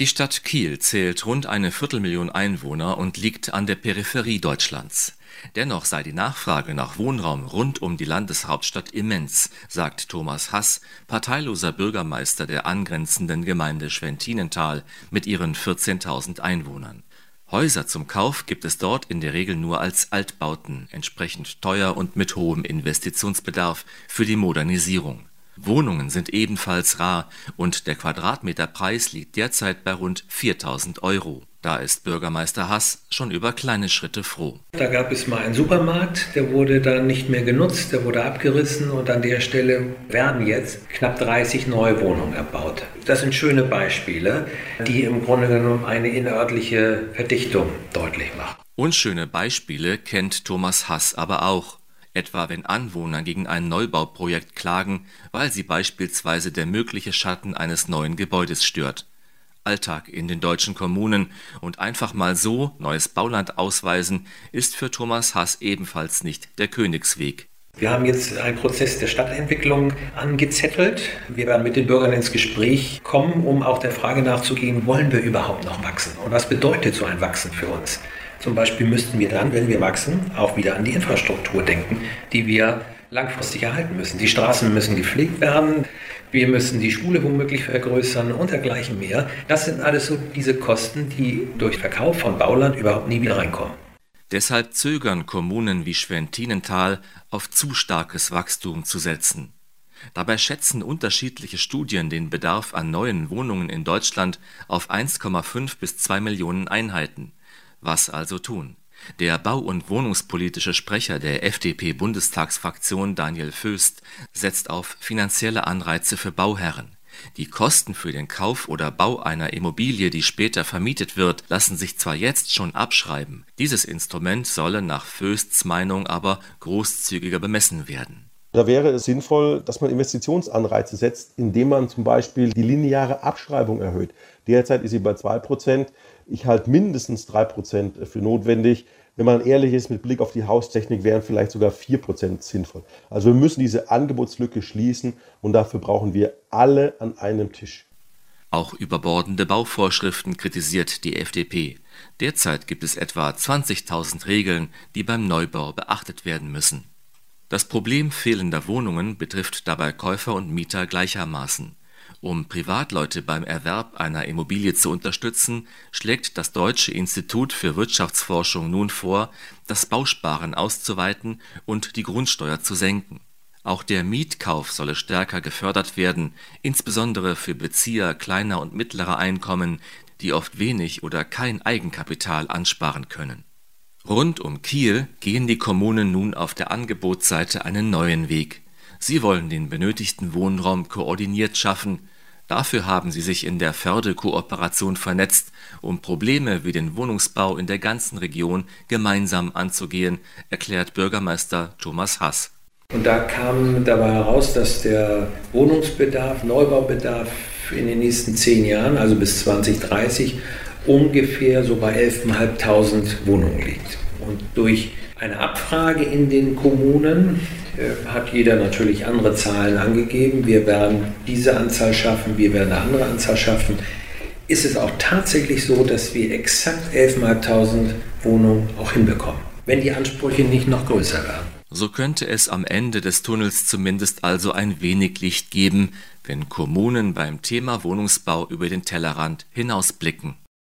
Die Stadt Kiel zählt rund eine Viertelmillion Einwohner und liegt an der Peripherie Deutschlands. Dennoch sei die Nachfrage nach Wohnraum rund um die Landeshauptstadt immens, sagt Thomas Hass, parteiloser Bürgermeister der angrenzenden Gemeinde Schwentinental mit ihren 14.000 Einwohnern. Häuser zum Kauf gibt es dort in der Regel nur als Altbauten, entsprechend teuer und mit hohem Investitionsbedarf für die Modernisierung Wohnungen sind ebenfalls rar und der Quadratmeterpreis liegt derzeit bei rund 4000 Euro. Da ist Bürgermeister Hass schon über kleine Schritte froh. Da gab es mal einen Supermarkt, der wurde dann nicht mehr genutzt, der wurde abgerissen und an der Stelle werden jetzt knapp 30 neue Wohnungen erbaut. Das sind schöne Beispiele, die im Grunde genommen eine innerörtliche Verdichtung deutlich machen. Unschöne Beispiele kennt Thomas Hass aber auch etwa wenn Anwohner gegen ein Neubauprojekt klagen, weil sie beispielsweise der mögliche Schatten eines neuen Gebäudes stört. Alltag in den deutschen Kommunen und einfach mal so neues Bauland ausweisen, ist für Thomas Hass ebenfalls nicht der Königsweg. Wir haben jetzt einen Prozess der Stadtentwicklung angezettelt. Wir werden mit den Bürgern ins Gespräch kommen, um auch der Frage nachzugehen, wollen wir überhaupt noch wachsen? Und was bedeutet so ein Wachsen für uns? Zum Beispiel müssten wir dann, wenn wir wachsen, auch wieder an die Infrastruktur denken, die wir langfristig erhalten müssen. Die Straßen müssen gepflegt werden, wir müssen die Schule womöglich vergrößern und dergleichen mehr. Das sind alles so diese Kosten, die durch Verkauf von Bauland überhaupt nie wieder reinkommen. Deshalb zögern Kommunen wie Schwentinental auf zu starkes Wachstum zu setzen. Dabei schätzen unterschiedliche Studien den Bedarf an neuen Wohnungen in Deutschland auf 1,5 bis 2 Millionen Einheiten. Was also tun? Der bau und wohnungspolitische Sprecher der FDP-Bundestagsfraktion Daniel Föst setzt auf finanzielle Anreize für Bauherren. Die Kosten für den Kauf oder Bau einer Immobilie, die später vermietet wird, lassen sich zwar jetzt schon abschreiben, dieses Instrument solle nach Fösts Meinung aber großzügiger bemessen werden. Da wäre es sinnvoll, dass man Investitionsanreize setzt, indem man zum Beispiel die lineare Abschreibung erhöht. Derzeit ist sie bei 2%. Ich halte mindestens 3% für notwendig. Wenn man ehrlich ist, mit Blick auf die Haustechnik wären vielleicht sogar 4% sinnvoll. Also wir müssen diese Angebotslücke schließen und dafür brauchen wir alle an einem Tisch. Auch überbordende Bauvorschriften kritisiert die FDP. Derzeit gibt es etwa 20.000 Regeln, die beim Neubau beachtet werden müssen. Das Problem fehlender Wohnungen betrifft dabei Käufer und Mieter gleichermaßen. Um Privatleute beim Erwerb einer Immobilie zu unterstützen, schlägt das Deutsche Institut für Wirtschaftsforschung nun vor, das Bausparen auszuweiten und die Grundsteuer zu senken. Auch der Mietkauf solle stärker gefördert werden, insbesondere für Bezieher kleiner und mittlerer Einkommen, die oft wenig oder kein Eigenkapital ansparen können. Rund um Kiel gehen die Kommunen nun auf der Angebotsseite einen neuen Weg. Sie wollen den benötigten Wohnraum koordiniert schaffen. Dafür haben sie sich in der Förderkooperation vernetzt, um Probleme wie den Wohnungsbau in der ganzen Region gemeinsam anzugehen, erklärt Bürgermeister Thomas Hass. Und da kam dabei heraus, dass der Wohnungsbedarf, Neubaubedarf in den nächsten zehn Jahren, also bis 2030, ungefähr so bei 11.500 Wohnungen liegt. Und durch eine Abfrage in den Kommunen äh, hat jeder natürlich andere Zahlen angegeben. Wir werden diese Anzahl schaffen, wir werden eine andere Anzahl schaffen. Ist es auch tatsächlich so, dass wir exakt 11.500 Wohnungen auch hinbekommen, wenn die Ansprüche nicht noch größer werden? So könnte es am Ende des Tunnels zumindest also ein wenig Licht geben, wenn Kommunen beim Thema Wohnungsbau über den Tellerrand hinausblicken.